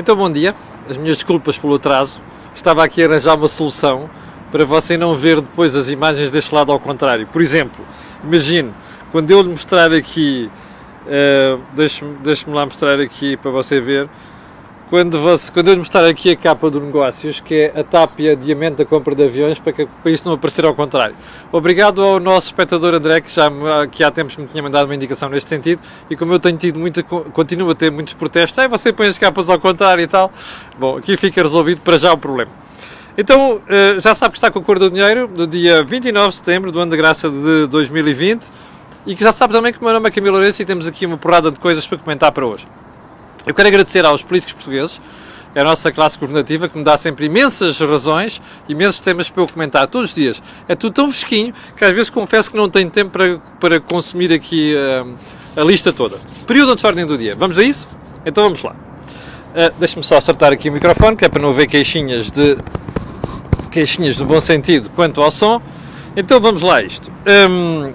Então, bom dia. As minhas desculpas pelo atraso. Estava aqui a arranjar uma solução para você não ver depois as imagens deste lado ao contrário. Por exemplo, imagine, quando eu lhe mostrar aqui, uh, deixe-me deixe lá mostrar aqui para você ver, quando, você, quando eu lhe mostrar aqui a capa do negócios, que é a TAP e a Diamante da compra de aviões, para, que, para isto não aparecer ao contrário. Obrigado ao nosso espectador André, que, já, que há tempos me tinha mandado uma indicação neste sentido, e como eu tenho tido muita, continuo a ter muitos protestos, aí você põe as capas ao contrário e tal, bom, aqui fica resolvido para já o problema. Então, eh, já sabe que está com a cor do dinheiro, do dia 29 de setembro do ano de graça de 2020, e que já sabe também que o meu nome é Camilo Lourenço e temos aqui uma porrada de coisas para comentar para hoje. Eu quero agradecer aos políticos portugueses, a nossa classe governativa, que me dá sempre imensas razões, imensos temas para eu comentar todos os dias. É tudo tão fresquinho que às vezes confesso que não tenho tempo para, para consumir aqui uh, a lista toda. Período de ordem do dia. Vamos a isso? Então vamos lá. Uh, Deixa-me só acertar aqui o microfone, que é para não haver queixinhas de queixinhas do bom sentido quanto ao som. Então vamos lá a isto. Um,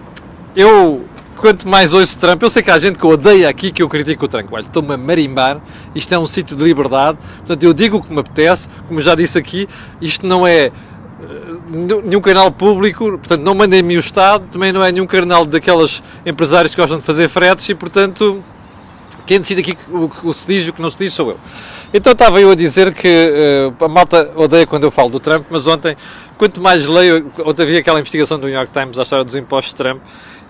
eu quanto mais ouço Trump, eu sei que há gente que odeia aqui que eu critico o Trump. Olha, estou-me a marimbar, isto é um sítio de liberdade, portanto eu digo o que me apetece, como já disse aqui, isto não é uh, nenhum canal público, portanto não mandem-me o Estado, também não é nenhum canal daquelas empresários que gostam de fazer fretes. E portanto quem decide aqui o que se diz e o que não se diz sou eu. Então estava eu a dizer que uh, a malta odeia quando eu falo do Trump, mas ontem, quanto mais leio, ontem havia aquela investigação do New York Times à história dos impostos de Trump,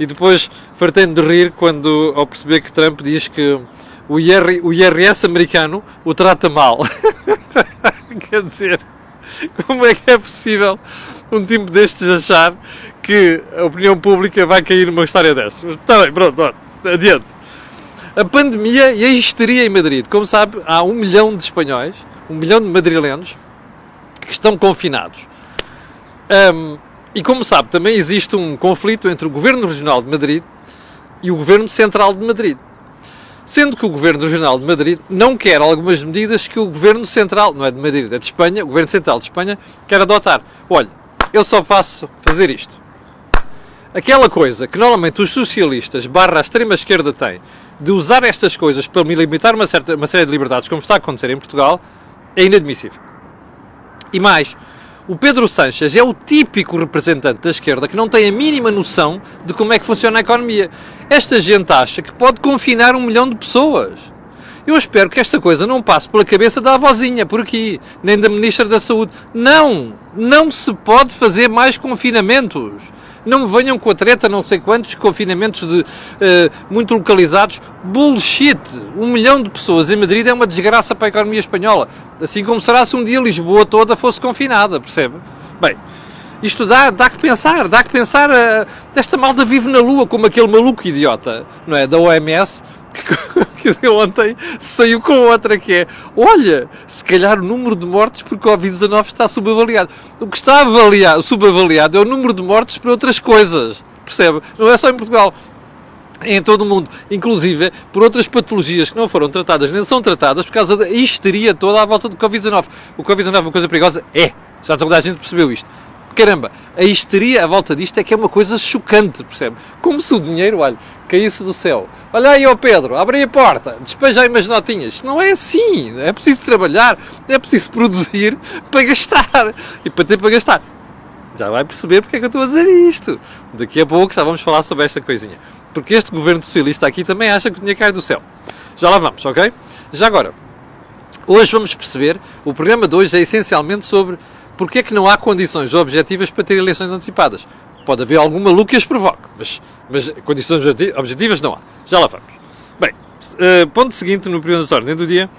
e depois fartei-me de rir quando, ao perceber que Trump diz que o, IR, o IRS americano o trata mal. Quer dizer, como é que é possível um tipo destes achar que a opinião pública vai cair numa história dessas? Está bem, pronto, ó, adiante. A pandemia e a histeria em Madrid. Como sabe, há um milhão de espanhóis, um milhão de madrilenos que estão confinados. Um, e como sabe, também existe um conflito entre o Governo Regional de Madrid e o Governo Central de Madrid. Sendo que o Governo Regional de Madrid não quer algumas medidas que o Governo Central, não é de Madrid, é de Espanha, o Governo Central de Espanha, quer adotar. Olha, eu só posso fazer isto. Aquela coisa que normalmente os socialistas barra a extrema-esquerda têm de usar estas coisas para limitar uma, certa, uma série de liberdades, como está a acontecer em Portugal, é inadmissível. E mais, o Pedro Sanches é o típico representante da esquerda que não tem a mínima noção de como é que funciona a economia. Esta gente acha que pode confinar um milhão de pessoas. Eu espero que esta coisa não passe pela cabeça da avózinha por aqui, nem da Ministra da Saúde. Não! Não se pode fazer mais confinamentos. Não me venham com a treta, não sei quantos confinamentos de, uh, muito localizados. Bullshit! Um milhão de pessoas em Madrid é uma desgraça para a economia espanhola. Assim como será se um dia Lisboa toda fosse confinada, percebe? Bem, isto dá, dá que pensar, dá que pensar. Uh, esta malta vive na Lua, como aquele maluco idiota, não é? Da OMS, que, que ontem saiu com outra que é olha, se calhar o número de mortes por Covid-19 está subavaliado. O que está avaliado, subavaliado é o número de mortes por outras coisas. Percebe? Não é só em Portugal em todo o mundo, inclusive por outras patologias que não foram tratadas nem são tratadas por causa da histeria toda à volta do Covid-19. O Covid-19 é uma coisa perigosa? É. Já toda a gente percebeu isto. Caramba, a histeria à volta disto é que é uma coisa chocante, percebe? Como se o dinheiro, olha, caísse do céu. Olha aí, ó Pedro, abre a porta, despeja aí umas notinhas. Não é assim. É preciso trabalhar, é preciso produzir para gastar. E para ter para gastar. Já vai perceber porque é que eu estou a dizer isto. Daqui a pouco já vamos falar sobre esta coisinha. Porque este governo socialista aqui também acha que o dinheiro cai do céu. Já lá vamos, ok? Já agora, hoje vamos perceber, o programa de hoje é essencialmente sobre porque é que não há condições objetivas para ter eleições antecipadas. Pode haver alguma maluco que as provoque, mas, mas condições objetivas não há. Já lá vamos. Bem, uh, ponto seguinte no período de ordem do dia.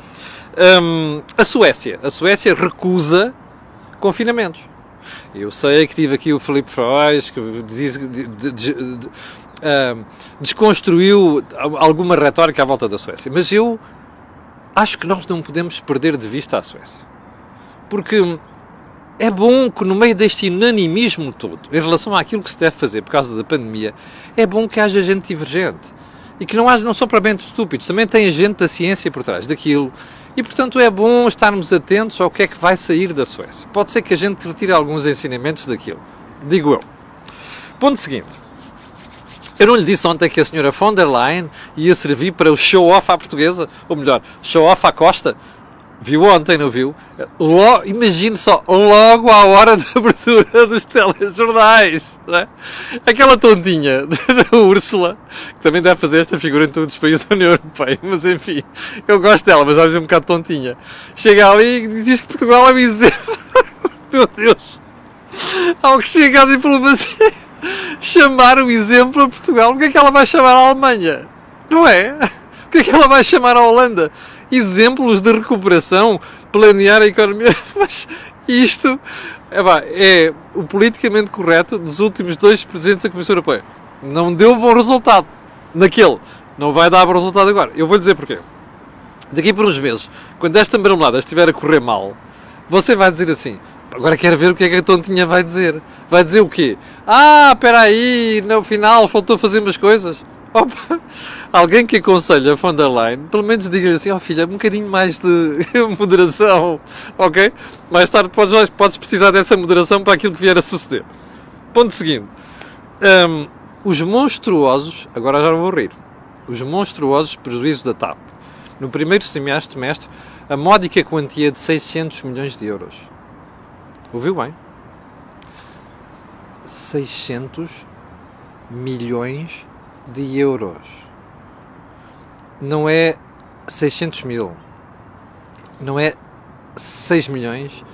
Um, a Suécia. A Suécia recusa confinamentos. Eu sei que tive aqui o Felipe Frois, que diz, de, de, de, uh, desconstruiu alguma retórica à volta da Suécia, mas eu acho que nós não podemos perder de vista a Suécia. Porque é bom que no meio deste unanimismo todo, em relação àquilo que se deve fazer por causa da pandemia, é bom que haja gente divergente. E que não haja, não são propriamente estúpidos, também tem gente da ciência por trás daquilo. E, portanto, é bom estarmos atentos ao que é que vai sair da Suécia. Pode ser que a gente retire alguns ensinamentos daquilo. Digo eu. Ponto seguinte. Eu não lhe disse ontem que a senhora von der Leyen ia servir para o show-off à portuguesa? Ou melhor, show-off à costa? Viu ontem, não viu? Logo, imagine só, logo à hora da abertura dos telejornais. É? Aquela tontinha da Úrsula, que também deve fazer esta figura em todos os países da União Europeia, mas enfim, eu gosto dela, mas às um bocado tontinha. Chega ali e diz que Portugal é um exemplo. Meu Deus! Ao que chega à diplomacia, chamar o exemplo a Portugal, o que é que ela vai chamar a Alemanha? Não é? O que é que ela vai chamar a Holanda? Exemplos de recuperação, planear a economia. Mas isto é, o politicamente correto dos últimos dois presidentes da Comissão Europeia. Não deu bom resultado naquele. Não vai dar bom resultado agora. Eu vou lhe dizer porquê. Daqui por uns meses, quando esta marmelada estiver a correr mal, você vai dizer assim: Agora quero ver o que é que a tontinha vai dizer. Vai dizer o quê? Ah, espera aí, no final faltou fazer umas coisas. Opa, alguém que aconselha a von der Leyen, pelo menos diga-lhe assim, ó oh, filha, um bocadinho mais de moderação, ok? Mais tarde podes, podes precisar dessa moderação para aquilo que vier a suceder. Ponto seguinte. Um, os monstruosos, agora já vou rir, os monstruosos prejuízos da TAP. No primeiro semestre, a módica quantia de 600 milhões de euros. Ouviu bem? 600 milhões de euros. Não é 600 mil, não é 6 milhões,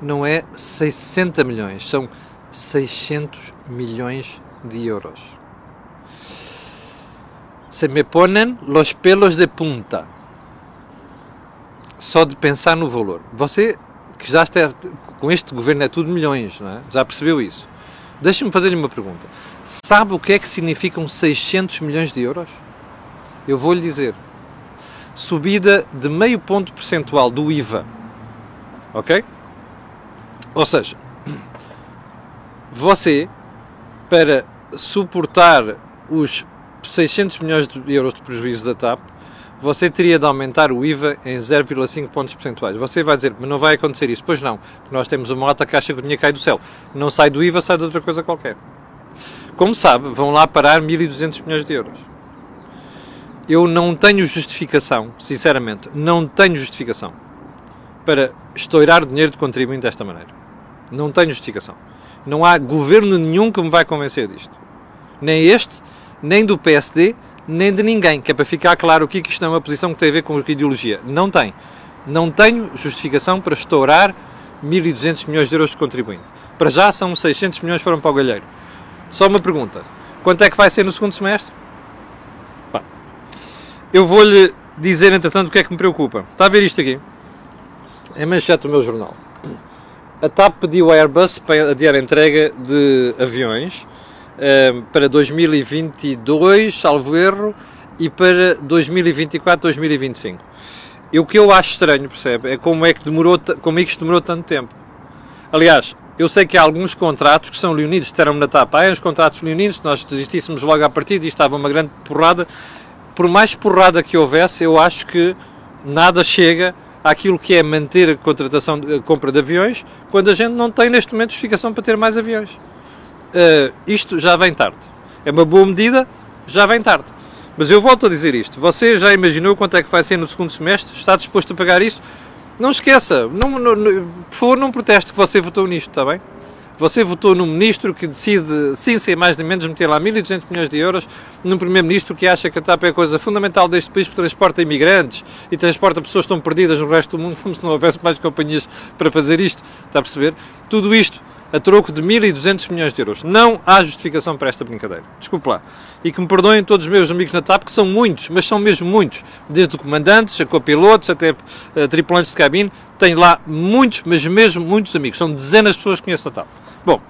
não é 60 milhões, são 600 milhões de euros. Se me ponem los pelos de punta. Só de pensar no valor. Você que já está com este governo é tudo milhões, não é? Já percebeu isso? Deixe-me fazer-lhe uma pergunta. Sabe o que é que significam 600 milhões de euros? Eu vou-lhe dizer. Subida de meio ponto percentual do IVA. Ok? Ou seja, você, para suportar os 600 milhões de euros de prejuízo da TAP, você teria de aumentar o IVA em 0,5 pontos percentuais. Você vai dizer, mas não vai acontecer isso. Pois não, nós temos uma alta caixa que o dinheiro cai do céu. Não sai do IVA, sai de outra coisa qualquer. Como sabe, vão lá parar 1.200 milhões de euros. Eu não tenho justificação, sinceramente, não tenho justificação para estourar dinheiro de contribuinte desta maneira. Não tenho justificação. Não há governo nenhum que me vai convencer disto. Nem este, nem do PSD, nem de ninguém, que é para ficar claro o que isto não é uma posição que tem a ver com ideologia. Não tem. Não tenho justificação para estourar 1.200 milhões de euros de contribuinte. Para já são 600 milhões que foram para o galheiro. Só uma pergunta. Quanto é que vai ser no segundo semestre? Eu vou-lhe dizer, entretanto, o que é que me preocupa. Está a ver isto aqui? É manchete do meu jornal. A TAP pediu à Airbus para adiar a entrega de aviões uh, para 2022, salvo erro, e para 2024, 2025. E o que eu acho estranho, percebe, é como é que demorou, como é que isto demorou tanto tempo. Aliás, eu sei que há alguns contratos que são leoninos, disseram-me na tapa, há uns contratos leoninos, se nós desistíssemos logo à partida e estava uma grande porrada. Por mais porrada que houvesse, eu acho que nada chega àquilo que é manter a contratação, a compra de aviões, quando a gente não tem neste momento justificação para ter mais aviões. Uh, isto já vem tarde. É uma boa medida, já vem tarde. Mas eu volto a dizer isto. Você já imaginou quanto é que vai ser no segundo semestre? Está disposto a pagar isso? Não esqueça, não, não, por favor, não proteste que você votou nisto, está bem? Você votou num ministro que decide, sim, sem mais nem menos, meter lá 1.200 milhões de euros, num primeiro-ministro que acha que a TAP é a coisa fundamental deste país porque transporta imigrantes e transporta pessoas que estão perdidas no resto do mundo, como se não houvesse mais companhias para fazer isto, está a perceber? Tudo isto a troco de 1.200 milhões de euros. Não há justificação para esta brincadeira. Desculpe lá. E que me perdoem todos os meus amigos na TAP, que são muitos, mas são mesmo muitos. Desde comandantes, a copilotos, até uh, tripulantes de cabine. Tenho lá muitos, mas mesmo muitos amigos. São dezenas de pessoas que conheço na TAP. Bom,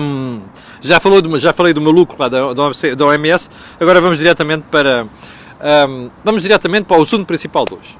um, já, falou de, já falei do maluco lá da, da OMS. Agora vamos diretamente para... Um, vamos diretamente para o assunto principal de hoje.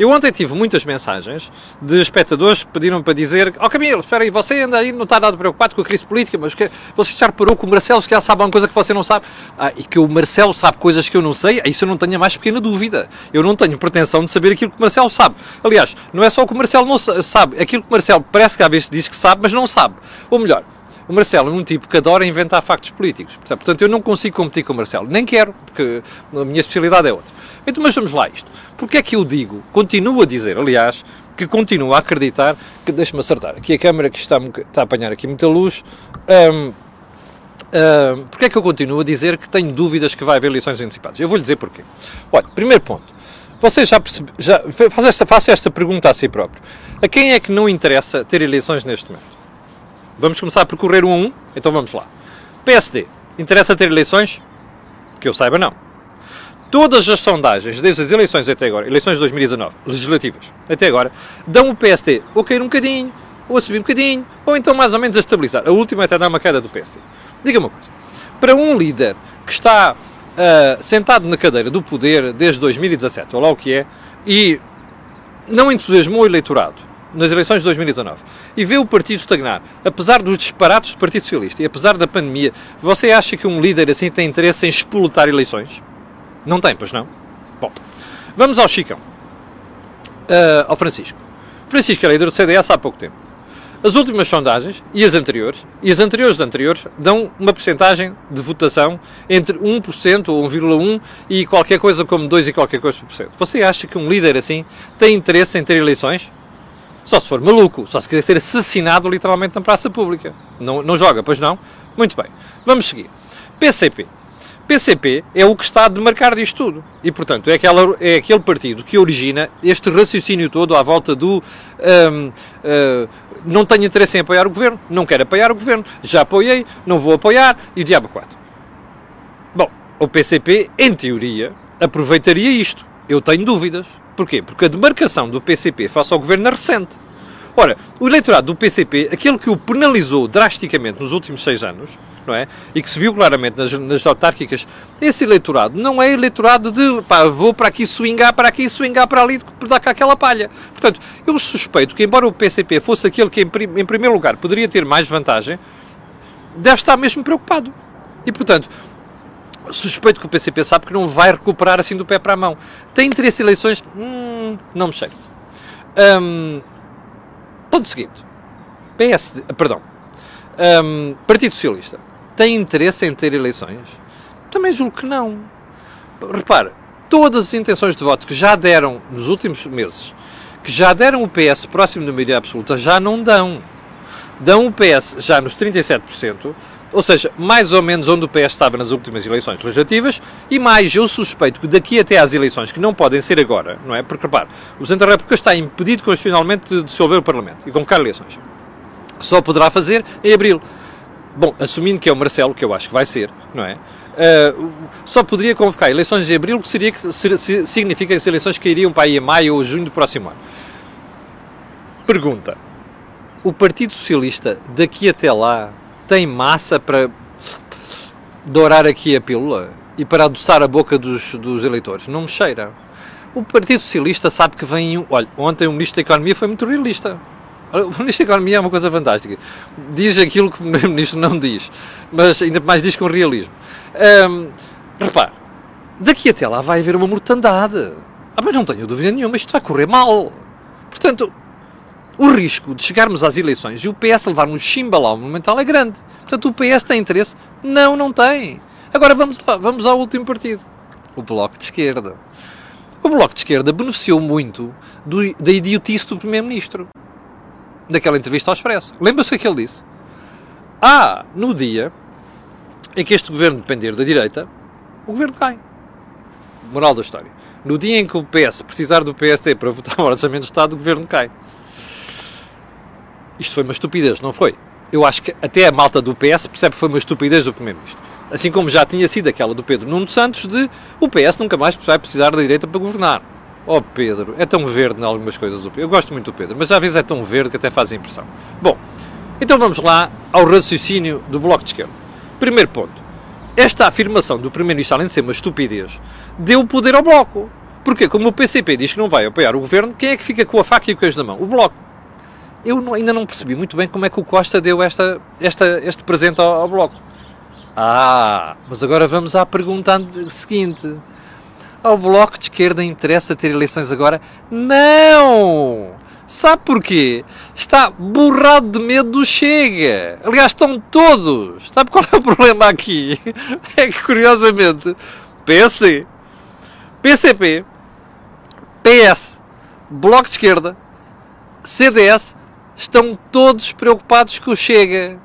Eu ontem tive muitas mensagens de espectadores que pediram para dizer: Ó oh, Camilo, espera aí, você ainda aí não está nada preocupado com a crise política, mas que, você já reparou que o Marcelo já sabe uma coisa que você não sabe? Ah, e que o Marcelo sabe coisas que eu não sei? Isso eu não tenho a mais pequena dúvida. Eu não tenho pretensão de saber aquilo que o Marcelo sabe. Aliás, não é só o que o Marcelo não sabe, aquilo que o Marcelo parece que às vezes diz que sabe, mas não sabe. Ou melhor, O Marcelo é um tipo que adora inventar factos políticos. Portanto, eu não consigo competir com o Marcelo. Nem quero, porque a minha especialidade é outra. Então, mas vamos lá isto. Porque é que eu digo, continuo a dizer, aliás, que continuo a acreditar que, deixa-me acertar, aqui a câmera que está, está a apanhar aqui muita luz, um, um, porque é que eu continuo a dizer que tenho dúvidas que vai haver eleições antecipadas? Eu vou-lhe dizer porquê. Olha, primeiro ponto, você já percebe, já, faça esta, faça esta pergunta a si próprio. A quem é que não interessa ter eleições neste momento? Vamos começar a percorrer um a um? Então vamos lá. PSD, interessa ter eleições? Que eu saiba, não. Todas as sondagens, desde as eleições até agora, eleições de 2019, legislativas, até agora, dão o PSD ou cair um bocadinho, ou a subir um bocadinho, ou então mais ou menos a estabilizar. A última até dá uma queda do PSD. Diga-me uma coisa. Para um líder que está uh, sentado na cadeira do poder desde 2017, ou lá o que é, e não entusiasmou o eleitorado, nas eleições de 2019 e vê o partido estagnar, apesar dos disparates do Partido Socialista e apesar da pandemia, você acha que um líder assim tem interesse em espoletar eleições? Não tem, pois não? Bom, vamos ao Chicão, uh, ao Francisco. Francisco é líder do CDS há pouco tempo. As últimas sondagens, e as anteriores, e as anteriores de anteriores, dão uma porcentagem de votação entre 1% ou 1,1% e qualquer coisa como 2 e qualquer coisa por cento. Você acha que um líder assim tem interesse em ter eleições? Só se for maluco, só se quiser ser assassinado literalmente na praça pública. Não, não joga, pois não? Muito bem. Vamos seguir. PCP. PCP é o que está a demarcar disto tudo. E, portanto, é, aquela, é aquele partido que origina este raciocínio todo à volta do um, uh, hum, não tenho interesse em apoiar o governo, não quero apoiar o governo, já apoiei, não vou apoiar e o diabo 4. Bom, o PCP, em teoria, aproveitaria isto. Eu tenho dúvidas. Porquê? Porque a demarcação do PCP face ao governo é recente. Ora, o eleitorado do PCP, aquele que o penalizou drasticamente nos últimos seis anos, não é? E que se viu claramente nas, nas autárquicas, esse eleitorado não é eleitorado de pá, vou para aqui swingar, para aqui swingar para ali, dar cá aquela palha. Portanto, eu suspeito que, embora o PCP fosse aquele que, em, em primeiro lugar, poderia ter mais vantagem, deve estar mesmo preocupado. E, portanto, suspeito que o PCP sabe que não vai recuperar assim do pé para a mão. Tem em eleições? Hum, não me sei. Um, ponto seguinte. PSD, perdão. Um, Partido Socialista. Tem interesse em ter eleições? Também julgo que não. Repare, todas as intenções de voto que já deram nos últimos meses, que já deram o PS próximo da maioria absoluta, já não dão. Dão o PS já nos 37%, ou seja, mais ou menos onde o PS estava nas últimas eleições legislativas, e mais, eu suspeito que daqui até às eleições, que não podem ser agora, não é? Porque, repare, o Presidente da República está impedido constitucionalmente de dissolver o Parlamento e convocar eleições. Só poderá fazer em abril. Bom, assumindo que é o Marcelo, que eu acho que vai ser, não é? Uh, só poderia convocar eleições em abril, que seria, significa que as eleições cairiam para aí a maio ou junho do próximo ano. Pergunta: o Partido Socialista daqui até lá tem massa para dourar aqui a pílula e para adoçar a boca dos, dos eleitores. Não me cheira. O Partido Socialista sabe que vem. Olha, ontem o Ministro da Economia foi muito realista. O Ministro da Economia é uma coisa fantástica. Diz aquilo que o Primeiro-Ministro não diz, mas ainda mais diz com realismo. Repare, daqui até lá vai haver uma mortandade. Ah, mas não tenho dúvida nenhuma, isto vai correr mal. Portanto, o risco de chegarmos às eleições e o PS levar um chimbalau monumental é grande. Portanto, o PS tem interesse? Não, não tem. Agora vamos, vamos ao último partido, o Bloco de Esquerda. O Bloco de Esquerda beneficiou muito do, da idiotice do Primeiro-Ministro, daquela entrevista ao Expresso. Lembra-se o que ele disse? Ah, no dia em que este governo depender da direita, o governo cai. Moral da história. No dia em que o PS precisar do PST para votar o Orçamento de Estado, o governo cai. Isto foi uma estupidez, não foi? Eu acho que até a malta do PS percebe que foi uma estupidez do Primeiro-Ministro. Assim como já tinha sido aquela do Pedro Nuno Santos de o PS nunca mais vai precisar da direita para governar. Oh Pedro, é tão verde em algumas coisas do Pedro. Eu gosto muito do Pedro, mas às vezes é tão verde que até faz impressão. Bom, então vamos lá ao raciocínio do Bloco de Esquerda. Primeiro ponto. Esta afirmação do Primeiro-Ministro, além de ser uma estupidez, deu poder ao Bloco. Porque, como o PCP diz que não vai apoiar o Governo, quem é que fica com a faca e o queijo na mão? O Bloco eu não, ainda não percebi muito bem como é que o Costa deu esta, esta, este presente ao, ao Bloco. Ah, mas agora vamos à pergunta seguinte. Ao Bloco de Esquerda interessa ter eleições agora? Não! Sabe porquê? Está borrado de medo do Chega. Aliás, estão todos. Sabe qual é o problema aqui? É que, curiosamente, PSD, PCP, PS, Bloco de Esquerda, CDS, estão todos preocupados com o Chega.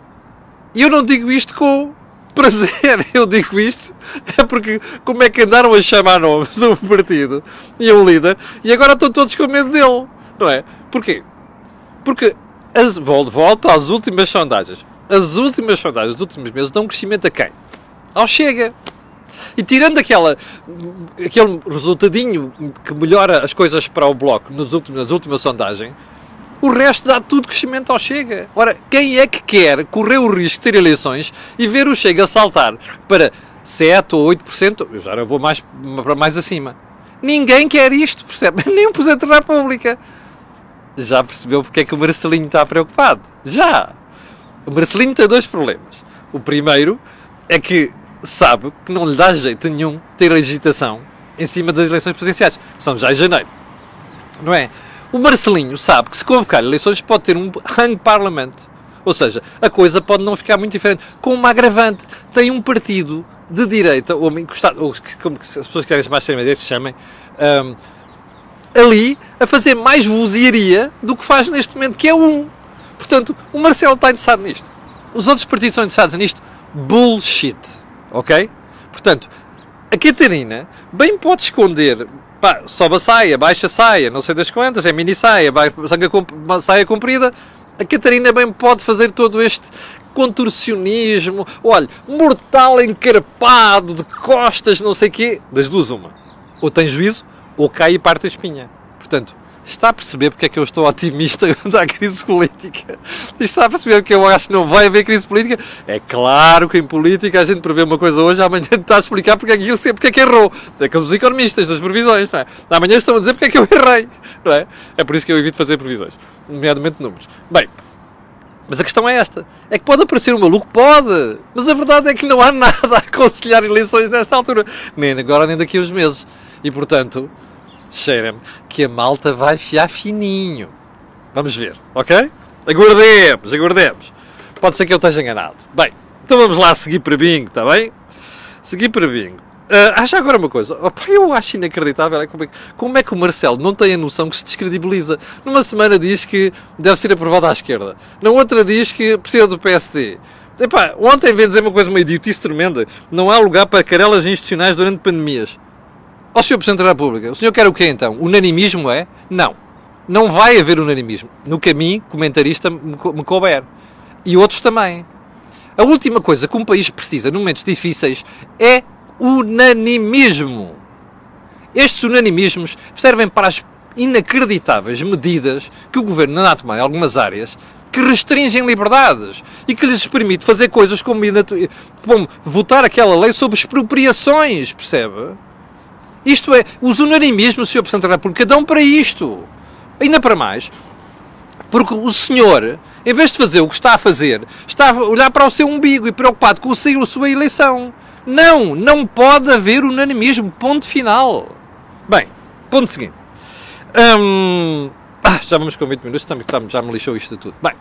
E eu não digo isto com prazer, eu digo isto é porque como é que andaram a chamar nomes um partido e um líder e agora estão todos com medo dele, não é? Porquê? Porque as, volto às últimas sondagens. As últimas sondagens dos últimos meses dão crescimento a quem? Ao Chega. E tirando aquela, aquele resultadinho que melhora as coisas para o Bloco nas últimas sondagens, o resto dá tudo crescimento ao Chega. Ora, quem é que quer correr o risco de ter eleições e ver o Chega saltar para 7 ou 8%? Eu já vou mais, para mais acima. Ninguém quer isto, percebe? Nem o Presidente da República. Já percebeu porque é que o Marcelinho está preocupado? Já! O Marcelinho tem dois problemas. O primeiro é que sabe que não lhe dá jeito nenhum ter agitação em cima das eleições presidenciais. São já em janeiro. Não é? O Marcelinho sabe que se convocar eleições pode ter um hang parliament. Ou seja, a coisa pode não ficar muito diferente. Com uma agravante, tem um partido de direita, ou, encostado, ou como as pessoas que querem mais extrema-direita se chamem, um, ali a fazer mais vozearia do que faz neste momento, que é um. Portanto, o Marcelo está interessado nisto. Os outros partidos estão interessados nisto. Bullshit. Ok? Portanto, a Catarina bem pode esconder pá, sobe a saia, baixa a saia, não sei das quantas, é mini saia, saia comprida. A Catarina bem pode fazer todo este contorcionismo, olha, mortal encarpado, de costas, não sei quê. Das duas, uma. Ou tem juízo, ou cai e parte a espinha. Portanto, Está a perceber porque é que eu estou otimista à crise política? Está a perceber que eu acho que não vai haver crise política? É claro que em política a gente prevê uma coisa hoje, amanhã está a explicar porque é que, eu sei, porque é que errou. É como os economistas das previsões. Não é? Amanhã estão a dizer porque é que eu errei. Não é? é por isso que eu evito fazer previsões, nomeadamente números. Bem, mas a questão é esta: é que pode aparecer um maluco? Pode! Mas a verdade é que não há nada a aconselhar eleições nesta altura, nem agora nem daqui a uns meses. E portanto, cheira-me que a malta vai fiar fininho. Vamos ver, ok? Aguardemos, aguardemos. Pode ser que eu esteja enganado. Bem, então vamos lá seguir para bingo, está bem? Seguir para bingo. Uh, acha agora uma coisa, Opa, eu acho inacreditável é como, é, como é que o Marcelo não tem a noção que se descredibiliza. Numa semana diz que deve ser aprovado à esquerda, na outra diz que precisa do PSD. Epá, ontem veio dizer uma coisa meio idiotice tremenda: não há lugar para carelas institucionais durante pandemias. Ó Sr. Presidente da República, o senhor quer o quê então? Unanimismo é? Não. Não vai haver unanimismo. No caminho, comentarista me couber. E outros também. A última coisa que um país precisa, num momentos difíceis, é unanimismo. Estes unanimismos servem para as inacreditáveis medidas que o governo anda a tomar em algumas áreas que restringem liberdades e que lhes permite fazer coisas como, como votar aquela lei sobre expropriações, percebe? Isto é, os unanimismos, Sr. Presidente da República, dão para isto. Ainda para mais, porque o senhor, em vez de fazer o que está a fazer, está a olhar para o seu umbigo e preocupado com a sua eleição. Não, não pode haver unanimismo. Ponto final. Bem, ponto seguinte. Hum, ah, já vamos com 20 minutos, já me lixou isto tudo. Bem,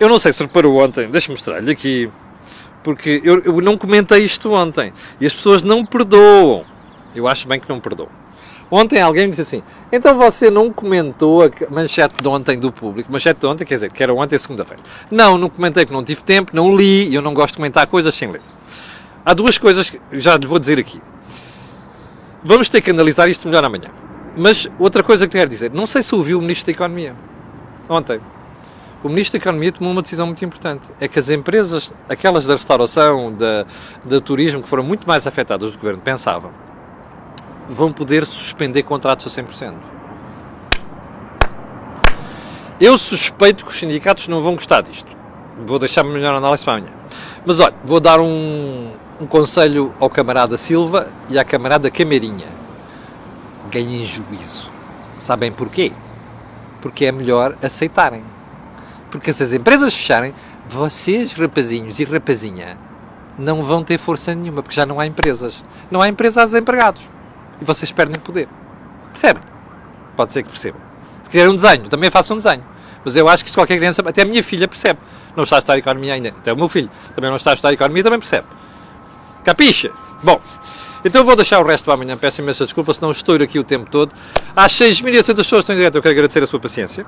eu não sei se reparou ontem, deixa-me mostrar-lhe aqui, porque eu, eu não comentei isto ontem e as pessoas não perdoam. Eu acho bem que não perdoa. Ontem alguém me disse assim: então você não comentou a manchete de ontem do público? Manchete de ontem, quer dizer, que era ontem, segunda-feira. Não, não comentei porque não tive tempo, não li, e eu não gosto de comentar coisas sem ler. Há duas coisas que já vou dizer aqui. Vamos ter que analisar isto melhor amanhã. Mas outra coisa que quero dizer: não sei se ouviu o Ministro da Economia ontem. O Ministro da Economia tomou uma decisão muito importante. É que as empresas, aquelas da restauração, da, da turismo, que foram muito mais afetadas do que o governo pensava, vão poder suspender contratos a 100%. Eu suspeito que os sindicatos não vão gostar disto. Vou deixar a melhor análise para amanhã. Mas olha, vou dar um, um conselho ao camarada Silva e à camarada Cameirinha. Ganhem juízo. Sabem porquê? Porque é melhor aceitarem. Porque se as empresas fecharem, vocês, rapazinhos e rapazinha, não vão ter força nenhuma, porque já não há empresas. Não há empresas a empregados e vocês perdem poder. Percebem? Pode ser que percebam. Se quiser um desenho, também faço um desenho. Mas eu acho que se qualquer criança, até a minha filha percebe, não está a estudar economia ainda, até o meu filho também não está a estudar economia, também percebe. Capixa? Bom, então vou deixar o resto para amanhã, peço imensa desculpa, senão estou aqui o tempo todo. Às 6.800 pessoas que estão em direto, eu quero agradecer a sua paciência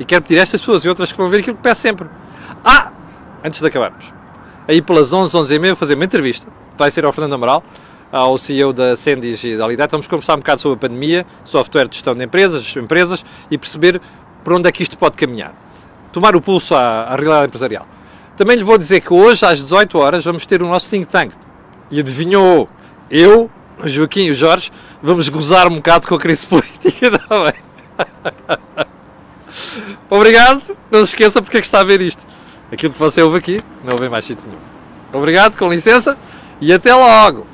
e quero pedir a estas pessoas e outras que vão ver aquilo que peço sempre. Ah! Antes de acabarmos, aí pelas 11, 11 e meia, vou fazer uma entrevista, vai ser ao Fernando Amaral, ao CEO da Sendis e da Alidade. Vamos conversar um bocado sobre a pandemia, software de gestão de empresas, empresas e perceber por onde é que isto pode caminhar. Tomar o pulso à, à realidade empresarial. Também lhe vou dizer que hoje, às 18 horas, vamos ter o nosso think tank. E adivinhou, eu, o Joaquim e o Jorge, vamos gozar um bocado com a crise política também. Obrigado, não se esqueça porque é que está a ver isto. Aquilo que você ouve aqui, não ouve mais sítio nenhum. Obrigado, com licença, e até logo!